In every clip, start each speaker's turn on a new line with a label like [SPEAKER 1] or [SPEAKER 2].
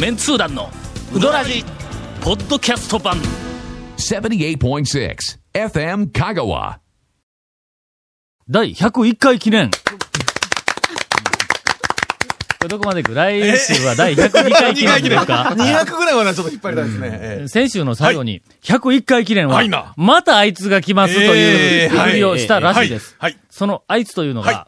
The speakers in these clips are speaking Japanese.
[SPEAKER 1] メンツー団のウドラジポッドキャスト版。
[SPEAKER 2] 78.6 FM Kagawa.
[SPEAKER 1] 第101回記念。これどこまでいく？来週は第 102回記念ですか。
[SPEAKER 3] 200ぐらいまではちょっと引っ張りたいですね。え
[SPEAKER 1] 先週の最後に、101回記念はまたあいつが来ますという
[SPEAKER 3] えー
[SPEAKER 1] ふりをしたらしいです。そのあいつというの
[SPEAKER 3] は
[SPEAKER 1] が、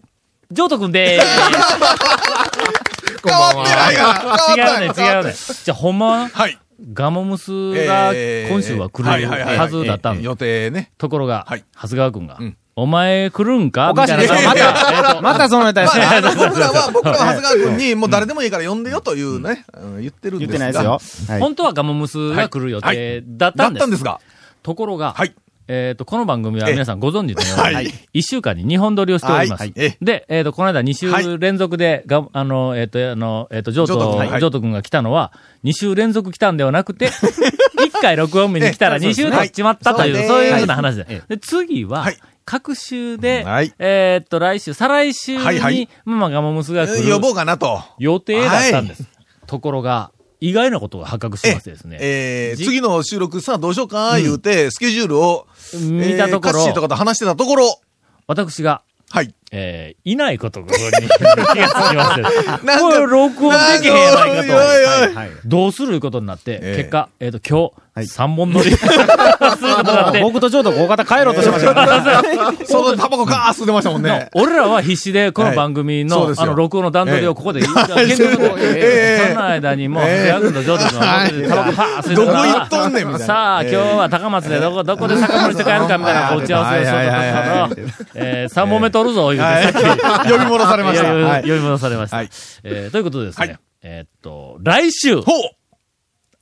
[SPEAKER 1] ジョート君でーす。
[SPEAKER 3] 変わってないが
[SPEAKER 1] 違うね、違うね。じゃあ、ほんまは、
[SPEAKER 3] はい。
[SPEAKER 1] ガモムスが
[SPEAKER 3] えー
[SPEAKER 1] 今週は来る
[SPEAKER 3] は
[SPEAKER 1] ずだったんだ
[SPEAKER 3] 予定ね。
[SPEAKER 1] ところが、
[SPEAKER 3] はい
[SPEAKER 1] 長谷川君が、
[SPEAKER 3] うん
[SPEAKER 1] お前来るんか？
[SPEAKER 4] おかしい
[SPEAKER 1] みたいな。
[SPEAKER 4] また、またそのネタですね。
[SPEAKER 3] 僕らは、僕らは長谷川君に、もう誰でもいいから呼んでよというね、うん言ってるん
[SPEAKER 4] 言
[SPEAKER 3] ですが。
[SPEAKER 4] ってないですよ。はい
[SPEAKER 1] 本当はガモムスが来る予定だったんです。
[SPEAKER 3] だったんですが。
[SPEAKER 1] ところが、
[SPEAKER 3] はい。
[SPEAKER 1] えっ、と、この番組は皆さんご存知のように、
[SPEAKER 3] はい。
[SPEAKER 1] 一週間に2本撮りをしております。
[SPEAKER 3] はい。え
[SPEAKER 1] で、えっ、と、この間2週連続で、があの、えっ、と、あの、えっ、と、ジョート、
[SPEAKER 3] ジョート君はい。
[SPEAKER 1] ジョート君が来たのは、2週連続来たんではなくて、1回録音日に来たら
[SPEAKER 3] え
[SPEAKER 1] 2週経っちまったという、
[SPEAKER 3] はい。
[SPEAKER 1] そういうふうな話で。で、次は、
[SPEAKER 3] はい。
[SPEAKER 1] 各週で、
[SPEAKER 3] はい。
[SPEAKER 1] えっと、来週、再来週に、ママガモムスが来る
[SPEAKER 3] 呼ぼうかなと。
[SPEAKER 1] 予定だったんです。ところが、意外なことが発覚してましてですね。じ
[SPEAKER 3] えー、次の収録さ、どうしようか、言うて、スケジュールを、
[SPEAKER 1] 見たところ
[SPEAKER 3] えーカッシーとかと話してたところ、
[SPEAKER 1] 私が、
[SPEAKER 3] はい。
[SPEAKER 1] えー、いないことがここに気がつきまして。これ録音できへんやないかと。どうするいうことになって、
[SPEAKER 3] ええ
[SPEAKER 1] 結果、えっ、と、今
[SPEAKER 4] はい。
[SPEAKER 1] 日、三本撮り。することになって、
[SPEAKER 4] 僕とちょうど大型帰ろうとしましたから。
[SPEAKER 3] そのタバコガーッ吸ってましたもんね。
[SPEAKER 1] 俺らは必死で、この番組の、
[SPEAKER 3] はい
[SPEAKER 1] あの、録音の段取りをここで、
[SPEAKER 3] え
[SPEAKER 1] 検討して
[SPEAKER 3] ええ。
[SPEAKER 1] その間にもう、
[SPEAKER 3] ええ
[SPEAKER 1] ヤクとジョート君が表でタバコパー吸い
[SPEAKER 3] どこ行っとんねんみたいな。
[SPEAKER 1] さあ、
[SPEAKER 3] え
[SPEAKER 1] 今日は高松でどこ、どこで酒盛りして帰るかみたいな、打ち合わせをすると
[SPEAKER 3] はいはいはい
[SPEAKER 1] ころ、えー、3本目取るぞ、言うて、
[SPEAKER 3] はい。呼び戻されました。
[SPEAKER 1] 呼び
[SPEAKER 3] はい
[SPEAKER 1] 呼び戻されました。
[SPEAKER 3] はい
[SPEAKER 1] えーということでですね、
[SPEAKER 3] はい
[SPEAKER 1] えーっと、来週、
[SPEAKER 3] ほう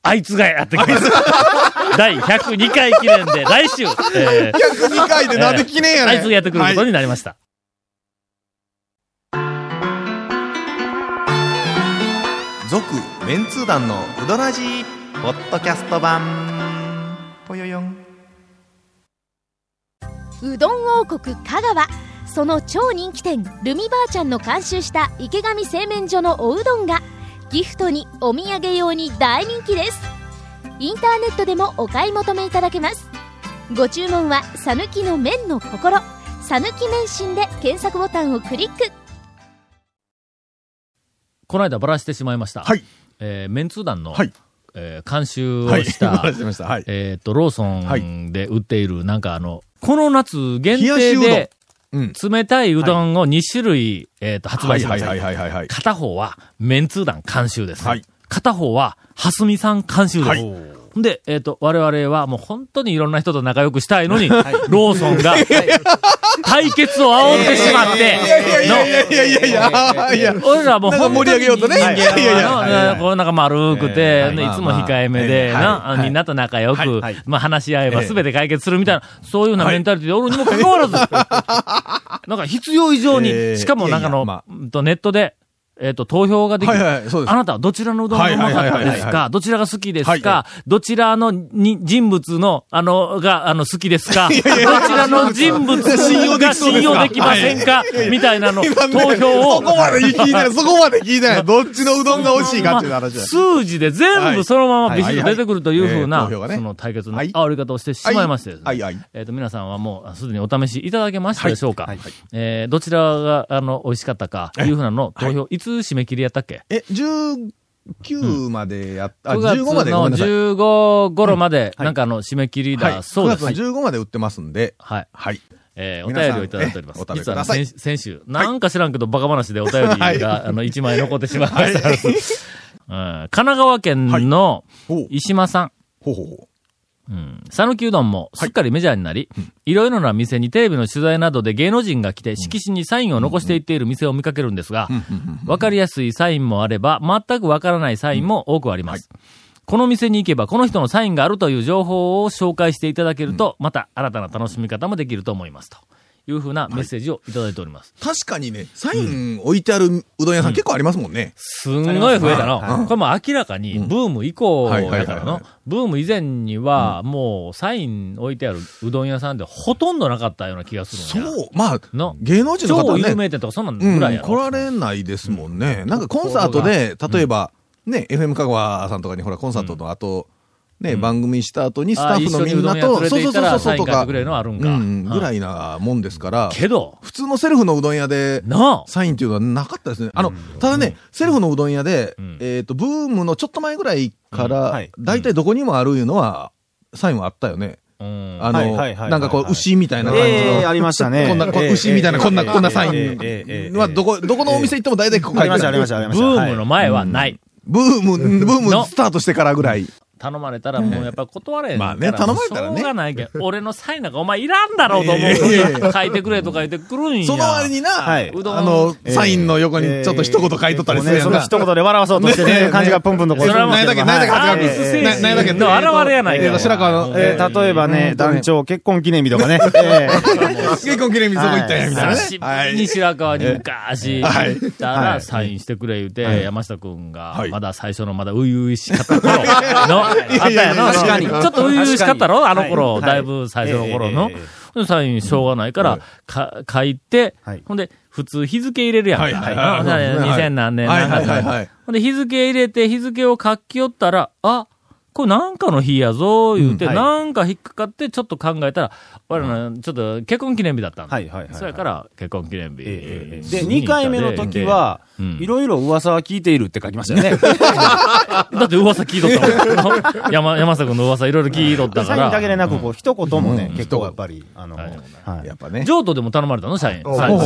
[SPEAKER 1] あいつがやってきます。第102回記念で、来週、えー
[SPEAKER 3] !102 回でなんで記念やねん。
[SPEAKER 1] あいつがやってくることになりました。
[SPEAKER 3] 続、メンツー団のうどらじポッドキャスト版。ぽよよん。
[SPEAKER 5] うどん王国香川その超人気店ルミばあちゃんの監修した池上製麺所のおうどんがギフトにお土産用に大人気ですインターネットでもお買い求めいただけますご注文は「さぬきの麺の心」「さぬき麺心」で検索ボタンをクリック
[SPEAKER 1] この間ばらしてしまいました。
[SPEAKER 3] はい。
[SPEAKER 1] えーメンツー団の、
[SPEAKER 3] はい
[SPEAKER 1] えー監修
[SPEAKER 3] はい。
[SPEAKER 1] をした、
[SPEAKER 3] 話してました。はい。
[SPEAKER 1] えっと、ローソンで売っている、なんかあの、この夏限
[SPEAKER 3] 冷やしうどん
[SPEAKER 1] 定で、
[SPEAKER 3] うん。
[SPEAKER 1] 冷たいうどんを2種類、えっと、発売しました。
[SPEAKER 3] はいはいはいはいはい。
[SPEAKER 1] 片方は、メンツー団監修です。
[SPEAKER 3] はい
[SPEAKER 1] 片方は、はすみさん監修です。
[SPEAKER 3] はいほん
[SPEAKER 1] で、えっ、ー、と、我々はもう本当にいろんな人と仲良くしたいのに、はい、ローソンが、対決を煽ってしまって、
[SPEAKER 3] いやいやいやいやいや、
[SPEAKER 1] 俺らもう本当に
[SPEAKER 3] 盛り上げようとね、いやいやいや、
[SPEAKER 1] こうなんか丸くて、いつも控えめで、な、みんなと仲良く、まあ話し合えば全て解決するみたいな、そういうようなメンタリティでおるにもかかわらず、なんか必要以上に、しかもなんかの、ネットで、えっ、と、投票ができる。
[SPEAKER 3] はいはい
[SPEAKER 1] あなたはどちらのうどんがうまかったですか？どちらが好きですか、
[SPEAKER 3] はいは
[SPEAKER 1] どちらのに人物の、あの、が、あの、好きですか？どちらの人物
[SPEAKER 3] 信用で
[SPEAKER 1] が信用できませんか？みたいなの、投票を。
[SPEAKER 3] そ、こまで聞いてない、そこまで聞いてない。どっちのうどんが美味しいかっていう話だ。
[SPEAKER 1] 数字で全部そのままビシッと出てくるというふうなその対決の
[SPEAKER 3] はい。
[SPEAKER 1] 煽り方をしてしまいましてですね。
[SPEAKER 3] はいはい。
[SPEAKER 1] えっと、皆さんはもうすでにお試しいただけましたでしょうか？
[SPEAKER 3] はい。はい。
[SPEAKER 1] えーどちらが、あの、美味しかったか、い。うふうなの、投票、いつ締め切りやったっけ？
[SPEAKER 3] え、19までやっ、あ、
[SPEAKER 1] 9月
[SPEAKER 3] 15までごめ
[SPEAKER 1] の
[SPEAKER 3] んなさい。
[SPEAKER 1] 15頃まで、
[SPEAKER 3] はい
[SPEAKER 1] なんかあの、締め切り
[SPEAKER 3] はい。
[SPEAKER 1] だそうです。
[SPEAKER 3] 9月の15まで売ってますんで、
[SPEAKER 1] はい。
[SPEAKER 3] はい。
[SPEAKER 1] えーお便りをいただいております。実は先先週、なんか知らんけど、バカ話でお便りが、
[SPEAKER 3] はい
[SPEAKER 1] あの、1枚残ってしまいました。うん神奈川県の石間さん。
[SPEAKER 3] ほうほうほ
[SPEAKER 1] うん。讃岐うどんもすっかりメジャーになり、いろいろな店にテレビの取材などで芸能人が来て色紙にサインを残していっている店を見かけるんですが、わかりやすいサインもあれば、全くわからないサインも多くあります。この店に行けばこの人のサインがあるという情報を紹介していただけると、また新たな楽しみ方もできると思います。というふうなメッセージをいただいております。
[SPEAKER 3] う。確かにね、サイン置いてあるうどん屋さん結構ありますもんね。
[SPEAKER 1] すんごい増えたの。これも明らかにブーム以降やからの。ブーム以前には、もうサイン置いてあるうどん屋さんでほとんどなかったような気がするんや。
[SPEAKER 3] そう。まあ、
[SPEAKER 1] の？
[SPEAKER 3] 芸能人の方ね、
[SPEAKER 1] 有名店とかそんなん
[SPEAKER 3] うん、
[SPEAKER 1] ぐらいやろ。
[SPEAKER 3] 来られないですもんね。なんかコンサートで、例えば、ね、FM 香川さんとかにほら、コンサートの後、ね、番組した後にスタッフのみんな
[SPEAKER 1] あ
[SPEAKER 3] と、
[SPEAKER 1] 一緒にうどん屋連れて行ったらサイン
[SPEAKER 3] とか
[SPEAKER 1] 書いてくれるのあるんか。
[SPEAKER 3] うん、ぐら
[SPEAKER 1] い。
[SPEAKER 3] いなもんですから、
[SPEAKER 1] けど、
[SPEAKER 3] 普通のセルフのうどん屋で、
[SPEAKER 1] なあ。
[SPEAKER 3] サインっていうのはなかったですね。あの、ただね、セルフのうどん屋で、
[SPEAKER 1] ん
[SPEAKER 3] えっ、と、ブームのちょっと前ぐらいから
[SPEAKER 4] うんはい、
[SPEAKER 3] 大体どこにもあるいうのは、サインはあったよね。
[SPEAKER 1] うん
[SPEAKER 3] あの、なんかこう、牛みたいな感じの。
[SPEAKER 4] ええありましたね。
[SPEAKER 3] こんな、牛みたいな、
[SPEAKER 4] ええ
[SPEAKER 3] こんな、
[SPEAKER 4] ええ
[SPEAKER 3] こんなサインは、どこ、どこのお店行っても大体ここ
[SPEAKER 4] ありました、ありま
[SPEAKER 3] し
[SPEAKER 4] した、ありま
[SPEAKER 1] ブ
[SPEAKER 4] した。
[SPEAKER 1] ームの前はない。
[SPEAKER 3] ブーム、ブーム
[SPEAKER 1] の
[SPEAKER 3] スタートしてからぐらい。
[SPEAKER 1] 頼まれたらもうやっぱ断れんから。
[SPEAKER 3] まあね頼まれたらね。
[SPEAKER 1] しょうがないけど、俺のサインなんかお前いらんだろうと思う書いてくれとか言ってくるんや。
[SPEAKER 3] その割にな、
[SPEAKER 4] はい。う
[SPEAKER 1] どん
[SPEAKER 3] あの、
[SPEAKER 4] ええ
[SPEAKER 3] サインの横にちょっと一言書いとったりするやんか。
[SPEAKER 4] その一言で笑わそうとしてね、感じがプンプンとこう。
[SPEAKER 1] それはもう
[SPEAKER 3] 何やったっけ何やったっけ
[SPEAKER 1] アー
[SPEAKER 3] 何やったっけ何やったっけ
[SPEAKER 1] 神の現れやないか。
[SPEAKER 3] 白川の
[SPEAKER 4] えー例えばね、団長結婚記念日とかね。え
[SPEAKER 3] 結婚記念日そこ行ったんや、みたいなね。
[SPEAKER 1] 久し。ぶりに白川に昔
[SPEAKER 3] はい。
[SPEAKER 1] 行ったら
[SPEAKER 4] はい。
[SPEAKER 1] サインしてくれ言うて、山下くんが
[SPEAKER 3] は、い。
[SPEAKER 1] まだ最初のまだ初々しかった頃の、あったやろ？
[SPEAKER 4] 確かに。
[SPEAKER 1] ちょっと初々しかったろ？あの頃、
[SPEAKER 4] はい。
[SPEAKER 1] だいぶ最初の頃の。サインしょうがないから、か、書いて
[SPEAKER 4] はい、
[SPEAKER 1] ほんで、普通日付入れるやん。か。
[SPEAKER 3] はい。はい。はい。
[SPEAKER 1] ほんで
[SPEAKER 3] はい。
[SPEAKER 1] 2000何年
[SPEAKER 3] はい。
[SPEAKER 1] 何月
[SPEAKER 3] はい。はい。はい。
[SPEAKER 1] ほんで日付入れて、日付を書き寄ったら、あ、これなんかの日やぞ、言うて、
[SPEAKER 4] うんはい。
[SPEAKER 1] なんか引っかかって、ちょっと考えたら、俺らの、ちょっと結婚記念日だったんだ。
[SPEAKER 4] はいはいはい。はい
[SPEAKER 1] そやから、結婚記念日。
[SPEAKER 4] えで、2回目の時は
[SPEAKER 1] うん、
[SPEAKER 4] いろいろ噂は聞いているって書きましたよね。
[SPEAKER 1] だって噂聞いとったもん。山、山下君の噂いろいろ聞いとったか
[SPEAKER 4] サインだけで
[SPEAKER 1] ら。
[SPEAKER 4] なく、こう、一言もね
[SPEAKER 3] う、ん。
[SPEAKER 4] 結構やっぱり、あの、
[SPEAKER 1] はい。
[SPEAKER 4] はい。
[SPEAKER 3] やっぱね。
[SPEAKER 1] 譲渡でも頼まれたの？社員。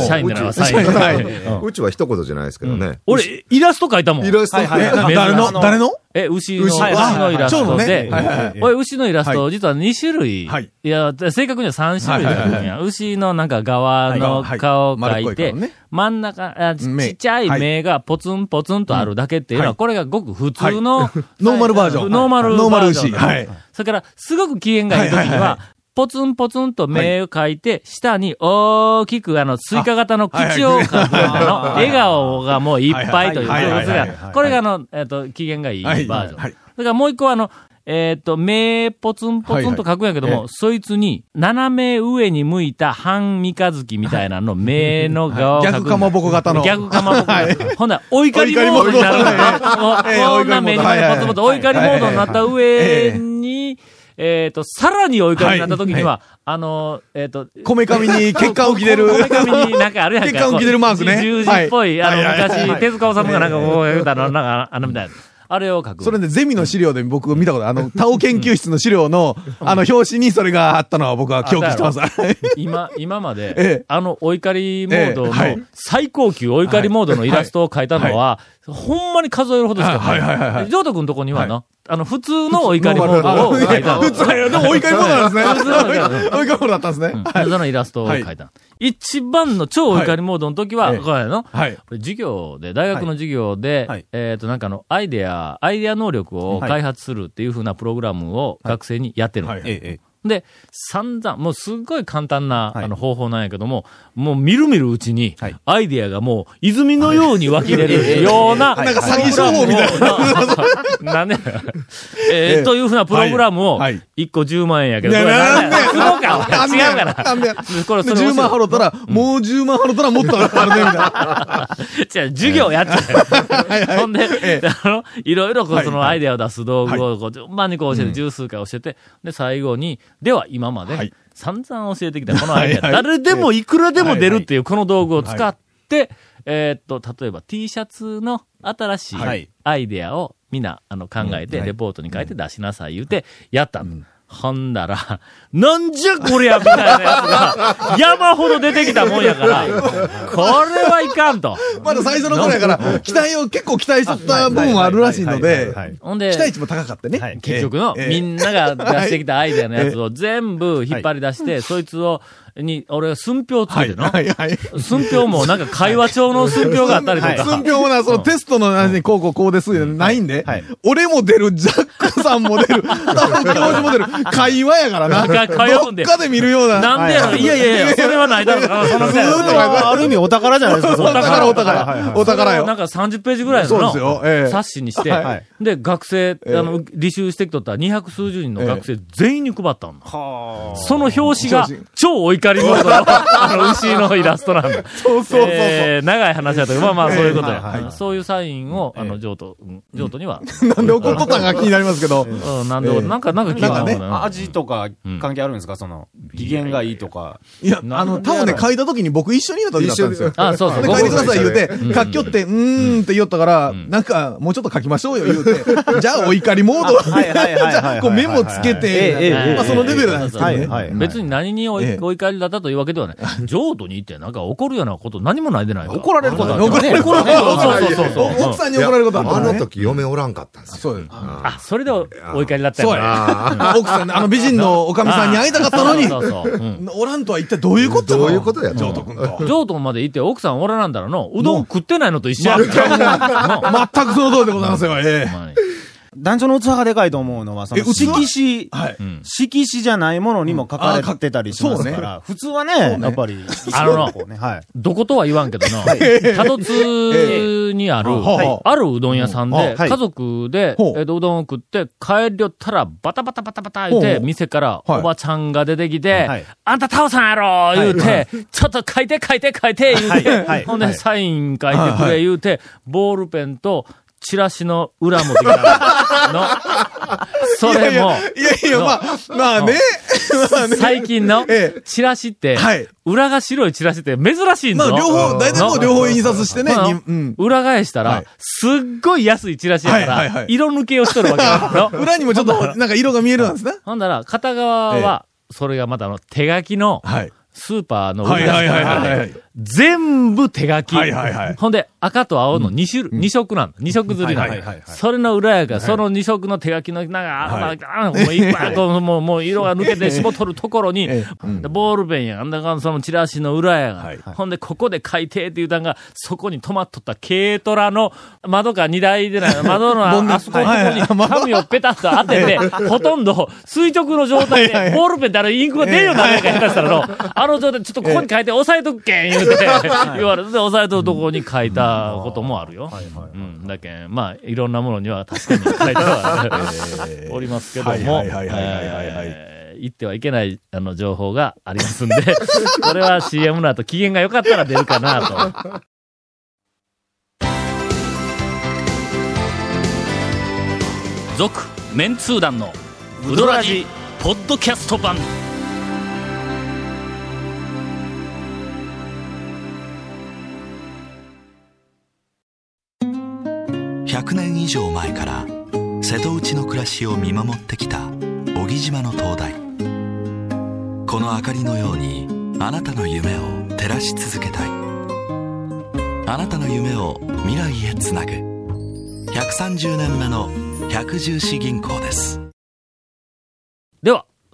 [SPEAKER 1] 社員でならサイン。
[SPEAKER 3] は
[SPEAKER 1] う
[SPEAKER 6] ちは一言じゃないですけどね。
[SPEAKER 1] 俺、イラスト描いたもん。
[SPEAKER 6] イラスト。
[SPEAKER 4] はいはいはい。
[SPEAKER 3] 誰の誰の？
[SPEAKER 1] え、牛の、
[SPEAKER 3] 牛。
[SPEAKER 1] 牛のイラストで、牛のイラスト、実は2種類。
[SPEAKER 3] はい。
[SPEAKER 1] いや、正確には3種類あるんや。牛のなんか側の
[SPEAKER 3] はい。
[SPEAKER 1] 顔を描いて真ん中あち、っちゃい目がポツンポツンとあるだけっていうのは、
[SPEAKER 3] はい。
[SPEAKER 1] これがごく普通の、
[SPEAKER 3] ノーマルバージョン。
[SPEAKER 1] ノーマル
[SPEAKER 3] ノーマル
[SPEAKER 1] バージョン
[SPEAKER 3] 牛。はい。
[SPEAKER 1] それから、すごく機嫌がいい時に
[SPEAKER 3] は、
[SPEAKER 1] ポツンポツンと目を描いて、下に大きくあの、スイカ型の口を描くの、笑顔がもういっぱいという
[SPEAKER 3] はいはいはいはい
[SPEAKER 1] やつが、これがあの、えっと、機嫌がいいバ
[SPEAKER 3] はい
[SPEAKER 1] ージョン。
[SPEAKER 3] はい
[SPEAKER 1] だからもう一個はあの、えっ、と、目、ポツンポツンと書くんやけども、そいつに、斜め上に向いた半三日月みたいなの、目の側を書く。
[SPEAKER 3] 逆かまぼこ型の。
[SPEAKER 1] 逆かまぼこ。
[SPEAKER 3] はい。
[SPEAKER 1] ほんなら、お怒りモードになるの
[SPEAKER 3] ええ
[SPEAKER 1] こんな目にまでポツポツ、お
[SPEAKER 3] はい
[SPEAKER 1] 怒りモードになった上に、えっと、さらにお怒りになった時に
[SPEAKER 3] は
[SPEAKER 1] は、あの、えっと、
[SPEAKER 3] こめかみに血管浮き出る。
[SPEAKER 1] こめかみになんかあるやんか。
[SPEAKER 3] 血管浮き出るマークね。
[SPEAKER 1] 十字っぽい、あの、
[SPEAKER 3] はいはいはい。
[SPEAKER 1] 昔、手塚治虫がなんかこう言うたの、なんか、あのみたいな。あれを書く。
[SPEAKER 3] それね、ゼミの資料で僕が見たことあの、タオ研究室の資料の、あの、表紙にそれがあったのは僕は記憶してます。
[SPEAKER 1] 今、今まで、
[SPEAKER 3] ええ。
[SPEAKER 1] あの、お怒りモードの最高級お怒りモードのイラストを描いたのは、ほんまに数えるほどしか
[SPEAKER 3] はい。はい。はい。は
[SPEAKER 1] ない。い。
[SPEAKER 3] い。
[SPEAKER 1] ジョート君のとこにはな、あの、普通のお怒りモードを描いた。の。
[SPEAKER 3] 普通、でも追いかけモードなんですね。
[SPEAKER 1] 普通のお怒りモード。
[SPEAKER 3] だったんですね。
[SPEAKER 1] でそのイラストを描いた。一番の超お怒りモードの時は、
[SPEAKER 3] はい
[SPEAKER 1] これやの、授業で、大学の授業で、
[SPEAKER 4] はい。
[SPEAKER 1] えっ、と、なんかあの、アイデア、アイデア能力を開発するっていう風なプログラムを学生にやってるで、散々、もうすっごい簡単な、
[SPEAKER 4] はい。
[SPEAKER 1] あの方法なんやけども、もうみるみるうちに
[SPEAKER 4] はい、
[SPEAKER 1] アイデアがもう泉のように湧き出る ような、
[SPEAKER 3] なんか詐欺商法みたい
[SPEAKER 1] な。なんで、えーというふうなプログラムを
[SPEAKER 3] はい。はい、
[SPEAKER 1] 1個10万円やけど、
[SPEAKER 3] ね
[SPEAKER 1] これなんだよ
[SPEAKER 3] なん
[SPEAKER 1] そうか、違うから。
[SPEAKER 3] なんで
[SPEAKER 1] これ、
[SPEAKER 3] で
[SPEAKER 1] それ
[SPEAKER 3] 10万払ったら、もう10万払ったらもっとあるね、みたいな。
[SPEAKER 1] じゃあ、授業やっちゃう。ほんで、あの、いろいろこう、そのアイデアを出す道具を、こう、順番にこう教えて、十数回教えて、で、最後に、では今まで
[SPEAKER 3] はい、
[SPEAKER 1] 散々教えてきたこのアイデア、誰でもいくらでも出るっていうこの道具を使って、えーっと、例えば T シャツの新し
[SPEAKER 4] はい。い。
[SPEAKER 1] アイデアをみんな、あの、考えて、レポートに書いて出しなさい言うて、やったの。ほんだら、なんじゃこりゃみたいなやつが、山ほど出てきたもんやから、これはいかんと。
[SPEAKER 3] まだ最初の頃やから、期待を結構期待しとった部分もあるらしいので、
[SPEAKER 1] ほんで、
[SPEAKER 3] 期待値も高かったね。
[SPEAKER 4] はい。
[SPEAKER 1] 結局の、
[SPEAKER 3] ええ。
[SPEAKER 1] みんなが出してきたアイデアのやつを全部引っ張り出して、そいつを、に、俺が寸評つけ
[SPEAKER 3] はい、
[SPEAKER 1] ての、
[SPEAKER 3] はい、はい。
[SPEAKER 1] 寸評もなんか会話帳の寸評があったりとか、
[SPEAKER 3] 寸評もな、そのテストの話にこうこうこうですよないんで。
[SPEAKER 4] はい、
[SPEAKER 3] 俺も出る、ジャックさんも出る、タフ教授も出る、会話やからな。
[SPEAKER 1] 会会話もんで。
[SPEAKER 3] どっかで見るような。
[SPEAKER 1] なんでやろ、い。やいやいや、それはないだろうとか、その。
[SPEAKER 3] ずーっある
[SPEAKER 4] 意味お宝じゃないですか、
[SPEAKER 3] お宝、お宝。お宝。よ。
[SPEAKER 1] なんか30ページぐらいの
[SPEAKER 3] そうですよ。ええ。
[SPEAKER 1] 冊子にして、
[SPEAKER 3] はい。
[SPEAKER 1] で、学生、
[SPEAKER 3] ええ。
[SPEAKER 1] あの、履修してきとった二百数十人の学生全員に配ったの。
[SPEAKER 4] は
[SPEAKER 1] その表紙が超お怒怒りモードの、あの、牛のイラストなんだ。
[SPEAKER 3] そうそうそうそう。
[SPEAKER 1] えー長い話だと、まあまあ、そういうことや。
[SPEAKER 4] はいはい
[SPEAKER 1] そういうサインを、あの、譲渡、うん譲渡には、
[SPEAKER 3] なんで怒っとったんか気になりますけど。
[SPEAKER 1] うん、なんで、なんか、なんか聞いた
[SPEAKER 3] なんかね
[SPEAKER 4] 味とか関係あるんですか？その、機嫌がいいとか。
[SPEAKER 3] いや、あの、多分ね、書いた時に僕一緒にいた時だったんですよ。
[SPEAKER 1] あ、そうそう。
[SPEAKER 3] で、書いてください言うて
[SPEAKER 1] うん、
[SPEAKER 3] 書きよって、うーんって言おったから、なんか、もうちょっと書きましょうよ言うて、じゃあお怒りモード、
[SPEAKER 4] はいはいはいはい
[SPEAKER 3] じゃあこうメモつけて、まあそのレベルなんですけどね。
[SPEAKER 4] はいはい。
[SPEAKER 1] 別に何にお怒りだったというわけではない。譲渡に行ってなんか怒るようなこと何もないでないか。
[SPEAKER 4] 怒られることある
[SPEAKER 3] 怒られる
[SPEAKER 1] 怒られることそうそうそうそう。
[SPEAKER 3] 奥さんに怒られることあった
[SPEAKER 6] あ。の時嫁おらんかったんですよ。
[SPEAKER 3] そう。
[SPEAKER 1] あ、それでお怒りだったよね。
[SPEAKER 3] 奥さん、あの美人のおかみさんに会いたかったのに、おらんとは一体どういうこと
[SPEAKER 6] どういうことや
[SPEAKER 3] ジョート君と。
[SPEAKER 1] 譲渡まで行って奥さんおらなんだらの、うどん食ってないのと一緒や。
[SPEAKER 3] 全くその通りでございますよ、ええ。
[SPEAKER 4] 団長の器がでかいと思うのは、その、色紙、
[SPEAKER 3] はい。
[SPEAKER 1] うん。
[SPEAKER 4] 色紙じゃないものにも書かれてたりします
[SPEAKER 3] うん。あか
[SPEAKER 4] から、普通はね、やっぱり、
[SPEAKER 1] あの。どことは言わんけどの、多度津にある、
[SPEAKER 3] はい。
[SPEAKER 1] あるうどん屋さんで、
[SPEAKER 4] はい。
[SPEAKER 1] 家族で、えっと、うどんを食って、帰りよったら、バタバタバタバタ言うて、店から
[SPEAKER 3] はい。
[SPEAKER 1] おばちゃんが出てきて、
[SPEAKER 4] はい。
[SPEAKER 1] あんたタオさんやろ言うて、ちょっと書いて書いて書いて言うて、
[SPEAKER 4] はい。はい。
[SPEAKER 1] ほんで、
[SPEAKER 4] はい。
[SPEAKER 1] サイン書いてくれ言うて、ボールペンと、チラシの裏持ってきたの。それも、
[SPEAKER 3] いやいや、まあ、まあね。まあね。
[SPEAKER 1] 最近の
[SPEAKER 3] ええ。
[SPEAKER 1] チラシって、
[SPEAKER 3] はい。
[SPEAKER 1] 裏が白いチラシって珍しいんだ
[SPEAKER 3] まあ両方、大体もう両方印刷してね。
[SPEAKER 1] 裏返したら、
[SPEAKER 3] はい。
[SPEAKER 1] すっごい安いチラシやから、色抜けをしとるわけだろ
[SPEAKER 3] 裏にもちょっと、なんか色が見えるんですね。
[SPEAKER 1] ほんだら、片側は、それがまたあの手書きの、
[SPEAKER 3] はい。
[SPEAKER 1] スーパーの売り出し
[SPEAKER 3] はいはいはいはい。はい
[SPEAKER 1] 全部手書き。
[SPEAKER 3] はいはいはい。
[SPEAKER 1] ほんで、赤と青の2種、二色なんだ。2色釣りなんだ。
[SPEAKER 4] はいはいはいはい。
[SPEAKER 1] それの裏やから、その2色の手書きの、なんか、ああもういっぱい、こうもう、もう色が抜けて絞っとるところに、ボールペンや、あんだかそのチラシの裏やが、
[SPEAKER 3] はい。
[SPEAKER 1] ほんで、ここで書いてって言うたんが、そこに止まっとった軽トラの窓か荷台でな い、窓のああそこのとこ
[SPEAKER 3] はいはい。
[SPEAKER 1] に紙をペタッと当てて、ほとんど垂直の状態で、ボールペンってあのインクが出るようになるやんか、下手したらの、あの状態でちょっとここに書いて押さえとくけん、言うて、言われて、で押さえとくとこに書いたこともあるよ。うん。だけん、まあ、いろんなものには確かに書いてはおりますけども、
[SPEAKER 3] はい。はい。はい。はい。はい。
[SPEAKER 1] 言ってはいけない、あの、情報がありますんで、これは CM の後機嫌が良かったら出るかなと。続、メンツー団の、ウドラジ、ポッドキャスト版。
[SPEAKER 7] 100年以上前から瀬戸内の暮らしを見守ってきた小木島の灯台。この明かりのようにあなたの夢を照らし続けたい。あなたの夢を未来へつなぐ。130年目の百十四銀行です。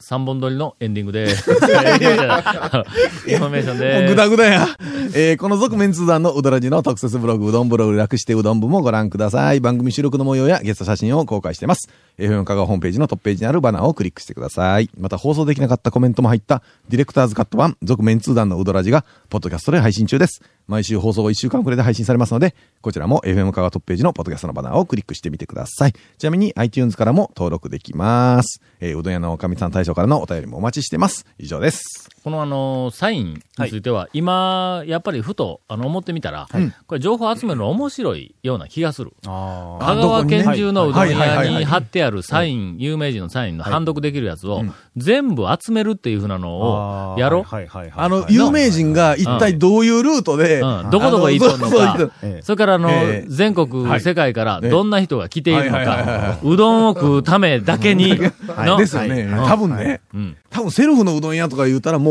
[SPEAKER 1] では、三本撮りのエンディングです。インフォメーション
[SPEAKER 3] も
[SPEAKER 1] です。
[SPEAKER 3] うぐだぐだや。えーこの続麺通団のうどラヂの特設ブログ、うどんブログ略してうどん部もご覧ください。番組収録の模様やゲスト写真を公開しています。FM 香川ホームページのトップページにあるバナーをクリックしてください。また放送できなかったコメントも入ったディレクターズカット版、続麺通団のうどラヂが、ポッドキャストで配信中です。毎週放送後1週間くらいで配信されますので、こちらも FM 香川トップページのポッドキャストのバナーをクリックしてみてください。ちなみに iTunes からも登録できます。えーうどん屋のおかみさん大将からのお便りもお待ちしてます。以上です。
[SPEAKER 1] このあの、サインについては、今、やっぱりふと、あの、思ってみたら、これ情報集めるの面白いような気がする。
[SPEAKER 4] あ
[SPEAKER 1] 香川県中のうどん屋に貼ってあるサイン、有名人のサインの判読できるやつを、全部集めるっていうふうなのを、やろ。
[SPEAKER 3] あの、有名人が一体どういうルートで、
[SPEAKER 1] うん。どこどこ行っとんのか。
[SPEAKER 3] あそうそう
[SPEAKER 4] ええ。
[SPEAKER 1] それからあの、
[SPEAKER 3] ええ。
[SPEAKER 1] 全国、
[SPEAKER 3] はい。
[SPEAKER 1] 世界から
[SPEAKER 3] ええ。
[SPEAKER 1] どんな人が来ているのか
[SPEAKER 3] は、
[SPEAKER 1] うどんを食うためだけに、の。
[SPEAKER 3] ですよね。多分ね、
[SPEAKER 1] うん。
[SPEAKER 3] 多分セルフのうどん屋とか言うたらもう、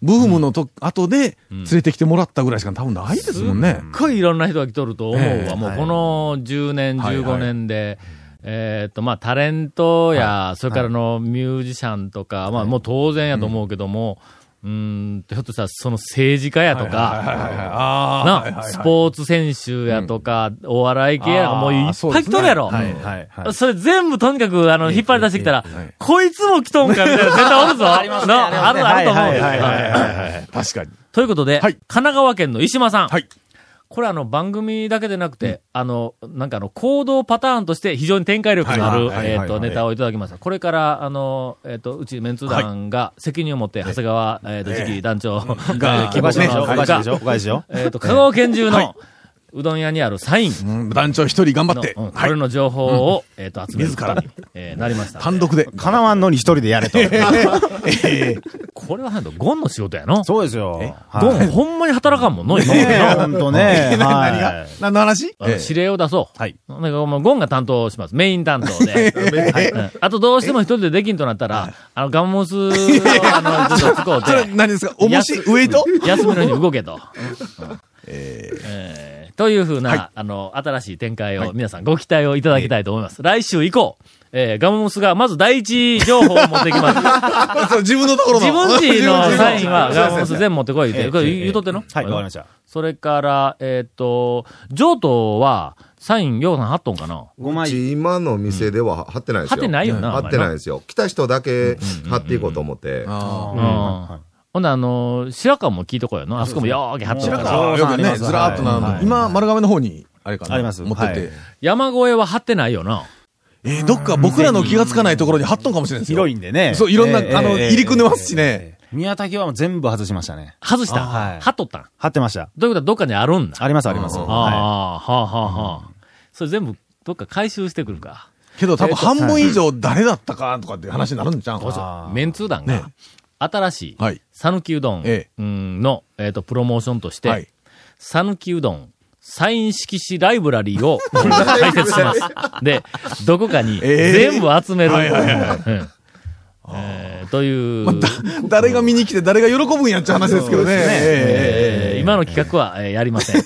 [SPEAKER 3] ブームのと、後で連れてきてもらったぐらいしか多分ないですもんね。
[SPEAKER 1] すっごいいろんな人が来とると思うわ。
[SPEAKER 3] ええ。
[SPEAKER 1] もうこの10年、
[SPEAKER 3] はいはい。
[SPEAKER 1] 15年で、えーっと、まあ、タレントや、それからのミュージシャンとか、まあ、もう当然やと思うけども、うーん、ひょっとしたらその政治家やとか、スポーツ選手やとか、お笑い系やとか、もういっぱい来とるやろ。
[SPEAKER 4] はいはいはい。
[SPEAKER 1] それ全部とにかく、あの、引っ張り出してきたらこいつも来とんかみたいな、絶対おるぞ。ありますね。ある、あると思う。
[SPEAKER 3] 確かに。
[SPEAKER 1] ということで、
[SPEAKER 3] はい
[SPEAKER 1] 神奈川県の石間さん。
[SPEAKER 3] はい
[SPEAKER 1] これあの番組だけでなくて、あの、なんかあの、行動パターンとして非常に展開力のある、えっと、ネタをいただきました。これから、あの、えっと、うちメンツ団が責任を持って、長谷川、えっと、次期団長が、
[SPEAKER 4] おかしいでしょ？おかしいでしょ？
[SPEAKER 1] が
[SPEAKER 4] おかしいでしょ？
[SPEAKER 1] えっと、香川県中
[SPEAKER 3] はい。
[SPEAKER 1] の、うどん屋にあるサイン
[SPEAKER 3] うん団長一人頑張
[SPEAKER 1] の、
[SPEAKER 3] って。
[SPEAKER 1] うんこ
[SPEAKER 3] はい
[SPEAKER 1] れ。の情報を、えっと、集める
[SPEAKER 3] 自ら
[SPEAKER 1] ことに、えーなりました。
[SPEAKER 3] 単独で。
[SPEAKER 4] かなわんのに一人でやれと。
[SPEAKER 1] これはゴンの仕事やの？
[SPEAKER 4] そうですよ。
[SPEAKER 1] ゴン、ほんまに働かんもんの、今まで
[SPEAKER 4] ねえ、ほんとね。
[SPEAKER 3] 何
[SPEAKER 4] はい
[SPEAKER 3] が？何の話？
[SPEAKER 1] 指令を出そう。
[SPEAKER 4] はい。
[SPEAKER 1] なんかもうゴンが担当します。メイン担当で。はいうんあとどうしても一人でできんとなったら、あの、ガンモスを、あの、ちょっと使う
[SPEAKER 3] それ
[SPEAKER 1] て、
[SPEAKER 3] 何ですか？重し、ウエイト？
[SPEAKER 1] 休みの日に動けと。えーというふうな、あの、新しい展開を皆さんご期待をいただきたいと思います。来週以降、えーガンモスがまず第一情報を持ってきます。
[SPEAKER 3] 自分のところの。
[SPEAKER 1] 自分ちのサインは ガンモス
[SPEAKER 3] そうそう
[SPEAKER 1] 全部持ってこいって。これ言うとっての？
[SPEAKER 4] はい、わかりました。
[SPEAKER 1] それから、えっと、譲渡は、サイン、ようさん貼っとんかな
[SPEAKER 4] ？5枚。
[SPEAKER 6] うち今の店では貼ってないですよ。
[SPEAKER 1] 貼ってないよな
[SPEAKER 6] 貼ってないですよ。来た人だけ貼っていこうと思って。
[SPEAKER 3] あ
[SPEAKER 1] うんほんで、あの、白川も聞いとこうよな。あそこもよーけ貼ってる
[SPEAKER 3] あ。
[SPEAKER 1] から。
[SPEAKER 3] あよくね、ずらーっとな
[SPEAKER 4] はい
[SPEAKER 3] 今、丸亀の方に、あれかな。
[SPEAKER 4] あります
[SPEAKER 3] 持ってって。
[SPEAKER 4] はい
[SPEAKER 1] 山越えは貼ってないよな。
[SPEAKER 3] えーどっか僕らの気がつかないところに貼っとんかもしれないですよ。
[SPEAKER 4] 広いんでね。
[SPEAKER 3] そういろんな
[SPEAKER 4] ええ
[SPEAKER 3] あの
[SPEAKER 4] ええ
[SPEAKER 3] 入り組んでますしね
[SPEAKER 4] ええ宮崎はもう全部外しましたね。
[SPEAKER 1] 外した？
[SPEAKER 4] はい
[SPEAKER 1] 貼っとったん？
[SPEAKER 4] 貼ってました。
[SPEAKER 1] ということ？はどっかにあるんだ？
[SPEAKER 4] ありますあります。
[SPEAKER 1] ああ、
[SPEAKER 4] は
[SPEAKER 1] はあ、はあ、はあ。それ全部、どっか回収してくるか。
[SPEAKER 3] けど多分半分以上誰だったかとかっていう話になるんちゃうか
[SPEAKER 1] こうしよ
[SPEAKER 3] な。
[SPEAKER 1] うメンツー団
[SPEAKER 3] ね
[SPEAKER 1] が、新しい
[SPEAKER 3] はい、
[SPEAKER 1] 讃岐うどんの、えっと、プロモーションとし
[SPEAKER 3] はい。
[SPEAKER 1] て、讃岐うどん、サイン色紙ライブラリーを 開設します。で、どこかに
[SPEAKER 3] ええ。
[SPEAKER 1] 全部集める。という、
[SPEAKER 3] 誰が見に来て誰が喜ぶんやっちゃう話ですけどね。え
[SPEAKER 1] え。ー今の企画は、えーやりません。
[SPEAKER 3] ー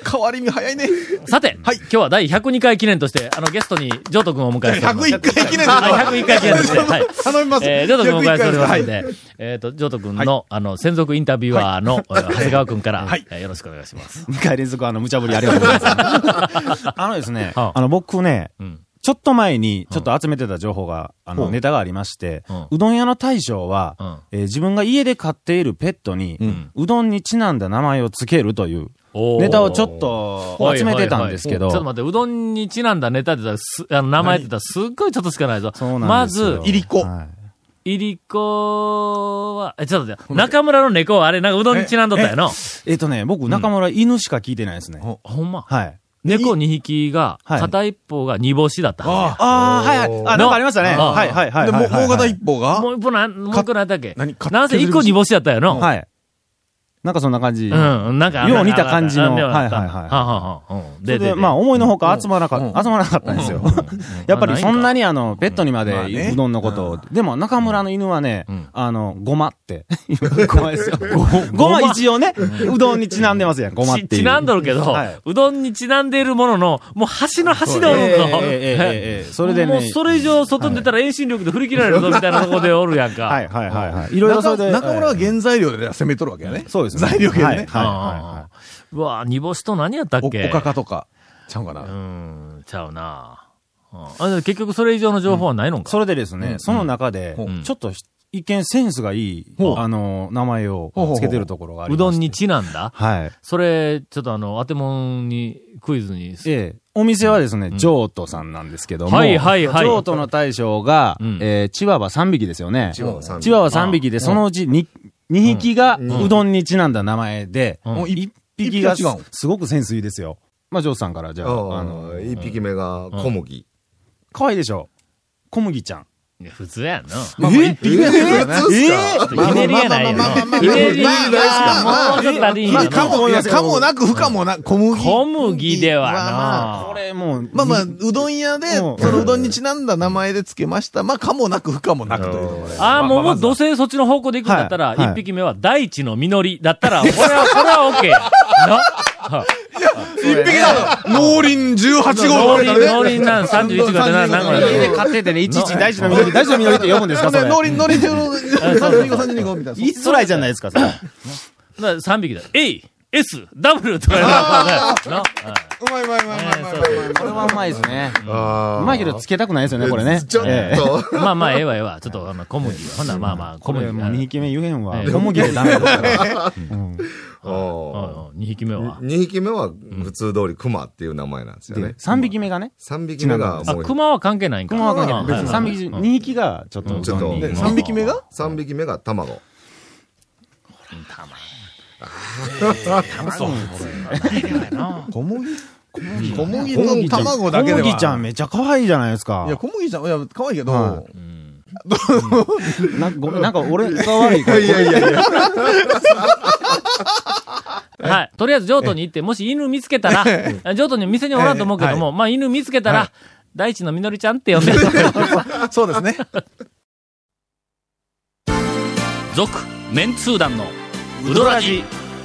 [SPEAKER 3] 変わり身早いね。
[SPEAKER 1] さて、今日は第102回記念として、あの、ゲストに、ジョート君をお迎えしております。
[SPEAKER 3] 101回記念です。
[SPEAKER 1] はい、101回記念として、はい。
[SPEAKER 3] 頼みます。
[SPEAKER 1] えー、ジョート君をお迎えしております
[SPEAKER 3] 101
[SPEAKER 1] ので、えっと、ジョート君の、あの、専属インタビュアーの、長谷川君から、
[SPEAKER 3] はい。
[SPEAKER 1] えーよろしくお願いします。
[SPEAKER 4] 2回連続あの、無茶ぶりありがとうございます。あのですね、
[SPEAKER 1] はあ。
[SPEAKER 4] あの、僕ね
[SPEAKER 1] うん、
[SPEAKER 4] ちょっと前に、ちょっと集めてた情報が、あの、ネタがありまして
[SPEAKER 1] うん、
[SPEAKER 4] うどん屋の大将は
[SPEAKER 1] うん、
[SPEAKER 4] えー自分が家で飼っているペットに、うどんにちなんだ名前をつけるという、ネタをちょっと集めてたんですけど、
[SPEAKER 1] ちょっと待って、うどんにちなんだネタって言ったらす、あの、名前って言ったらすっごいちょっとしかないぞ。
[SPEAKER 4] そうな
[SPEAKER 1] ま
[SPEAKER 4] んですよ
[SPEAKER 1] ず、
[SPEAKER 3] いりこ
[SPEAKER 4] はい
[SPEAKER 1] いりこは、え、ちょっと待って、中村の猫はあれ、なんかうどんにちなんどったやの？
[SPEAKER 4] えっとね、僕、中村犬しか聞いてないですね。
[SPEAKER 1] ほんま？
[SPEAKER 4] はい。
[SPEAKER 1] 猫2匹が、
[SPEAKER 4] はい
[SPEAKER 1] 片一方が煮干しだった。
[SPEAKER 3] あ
[SPEAKER 4] ああ、はいはい。あ、なんかありましたね。
[SPEAKER 1] ああ
[SPEAKER 4] はいはいはい。
[SPEAKER 3] で、もう、もう片一
[SPEAKER 1] も
[SPEAKER 3] 方が？
[SPEAKER 1] う一方なん、もう一個なんだっけ？
[SPEAKER 3] 何？か
[SPEAKER 1] なんせ一個煮干しやったよの？
[SPEAKER 4] はい。なんかそんな感じ。
[SPEAKER 1] うん、なんか。
[SPEAKER 4] よう似た感じの。はいはいはい。
[SPEAKER 1] は
[SPEAKER 4] で、
[SPEAKER 1] で、
[SPEAKER 4] まあ思いのほか集まらなかった、集まらなかったんですよ。やっぱりそんなにあの、ベッドにまでうどんのことを。でも中村の犬はね、あの、ごまって。ごまですよ。ごま一応ね、うどんにちなんでますやん、ごまって
[SPEAKER 1] ちなんどるけど、
[SPEAKER 4] う
[SPEAKER 1] どんにちなんでいるものの、もう端の端でおるぞ。
[SPEAKER 4] それでね。
[SPEAKER 1] もうそれ以上外に出たら遠心力で振り切られるぞみたいなとこでおるやんか。
[SPEAKER 4] はいはいはいはい。いろいろそれで。
[SPEAKER 3] 中村は原材料で攻めとるわけやね。
[SPEAKER 4] そうです。ね。
[SPEAKER 3] 材料系でね。
[SPEAKER 4] はいはいは
[SPEAKER 1] うわ煮干しと何やったっ
[SPEAKER 3] お
[SPEAKER 1] け？
[SPEAKER 3] おかかとか、ちゃうかな。
[SPEAKER 1] う。ん、ちゃうな。うん。あ結局それ以上の情報はないのか、
[SPEAKER 4] それでですね、その中で
[SPEAKER 3] うん、
[SPEAKER 4] ちょっと一見センスがいい、あの、名前を
[SPEAKER 3] ほうほうほう。
[SPEAKER 4] つけてるところがありまして。
[SPEAKER 1] うどんにちなんだ。
[SPEAKER 4] はい。
[SPEAKER 1] それ、ちょっとあの、当てもんに、クイズに。
[SPEAKER 4] ええ、お店はですね、譲渡さんなんですけども、
[SPEAKER 1] はいはいはい。
[SPEAKER 4] 譲渡の大将が、
[SPEAKER 1] うん。
[SPEAKER 4] えーチワワ3匹ですよね。
[SPEAKER 6] チワワ3匹。
[SPEAKER 4] チワワ3匹で、そのうち 2, 2匹がうどんにちなんだ名前で、
[SPEAKER 1] うん
[SPEAKER 3] もう
[SPEAKER 4] 1匹が
[SPEAKER 3] 一匹が違う
[SPEAKER 4] すごくセンスいいですよ。まあ、ジョーさんから、じゃあ、あ
[SPEAKER 6] あ
[SPEAKER 4] の？
[SPEAKER 6] あ、、一匹目が小麦。
[SPEAKER 4] 可愛いでしょ小麦ちゃん。
[SPEAKER 1] いや普通やんな。
[SPEAKER 3] まあまあ、一匹目ですよね。
[SPEAKER 1] ひねりがないよな。ひねりが、もうちょっと足りん
[SPEAKER 3] まあ。かも、かもなく不可もな、小麦。
[SPEAKER 1] 小麦では
[SPEAKER 3] まあ
[SPEAKER 1] な。
[SPEAKER 4] これもう、
[SPEAKER 3] まあまあ、うどん屋で、
[SPEAKER 4] うん
[SPEAKER 3] そのうどんにちなんだ名前で付けました。まあ、かもなく不可もなくというところで。
[SPEAKER 1] ああ、もう、もう、
[SPEAKER 3] ままずは
[SPEAKER 1] どうせそっちの方向で行くんだったら、
[SPEAKER 4] はいはい
[SPEAKER 1] 一匹目は大地の実りだったら、これは、これはオッケーや。な
[SPEAKER 3] 一匹だと、農林18号
[SPEAKER 1] 農林、農林なん31号でな、なんか
[SPEAKER 4] 家で買っててね、いちいち大事な実り、大事な実りって読むんですか、それ。
[SPEAKER 3] 農林、農林中の32号、32号みたいな。
[SPEAKER 4] 言いづらいじゃないですか、それ。
[SPEAKER 1] 3匹だ。A、S、W とか。な
[SPEAKER 3] うまいうまいうまいうまいうま。
[SPEAKER 4] これはうまいですね。
[SPEAKER 6] ああ。
[SPEAKER 4] うまいけどつけたくないですよね、これね。
[SPEAKER 6] ちょっ
[SPEAKER 4] ええ
[SPEAKER 6] と。
[SPEAKER 1] まあまあ、ええわええわ。ちょっと、あの、小麦は。ほんならまあまあ、小麦
[SPEAKER 4] これもう2匹目言えんわ。
[SPEAKER 1] ええ
[SPEAKER 4] 小麦でダメだから。
[SPEAKER 6] お
[SPEAKER 1] 2匹目は。
[SPEAKER 6] 2匹目は普通通りクマっていう名前なんですよね。
[SPEAKER 4] 3匹目がね、
[SPEAKER 6] 3匹目が
[SPEAKER 1] あ、
[SPEAKER 6] もう、
[SPEAKER 1] 熊は関係ないんか。
[SPEAKER 4] 熊は関係ない。別に
[SPEAKER 1] はい
[SPEAKER 4] 3匹、2匹がちょっと、
[SPEAKER 6] ちょっと、
[SPEAKER 3] で、3匹目が
[SPEAKER 6] ？3匹目が卵。
[SPEAKER 3] 小麦？小麦の卵だけでは。
[SPEAKER 4] 小麦ちゃんめっちゃ可愛いじゃないですか。
[SPEAKER 3] いや、小麦ちゃん、いや、可愛いけど、
[SPEAKER 4] はなごめん、なんか俺が悪いから。
[SPEAKER 6] いやいやいや。
[SPEAKER 1] はい。とりあえず、譲渡に行って、もし犬見つけたら、譲渡に店におらんと思うけども、まあ、犬見つけたら、大地のみのりちゃんって呼んで。
[SPEAKER 3] そうですね。
[SPEAKER 1] 続、メンツー団の、ウドラジ、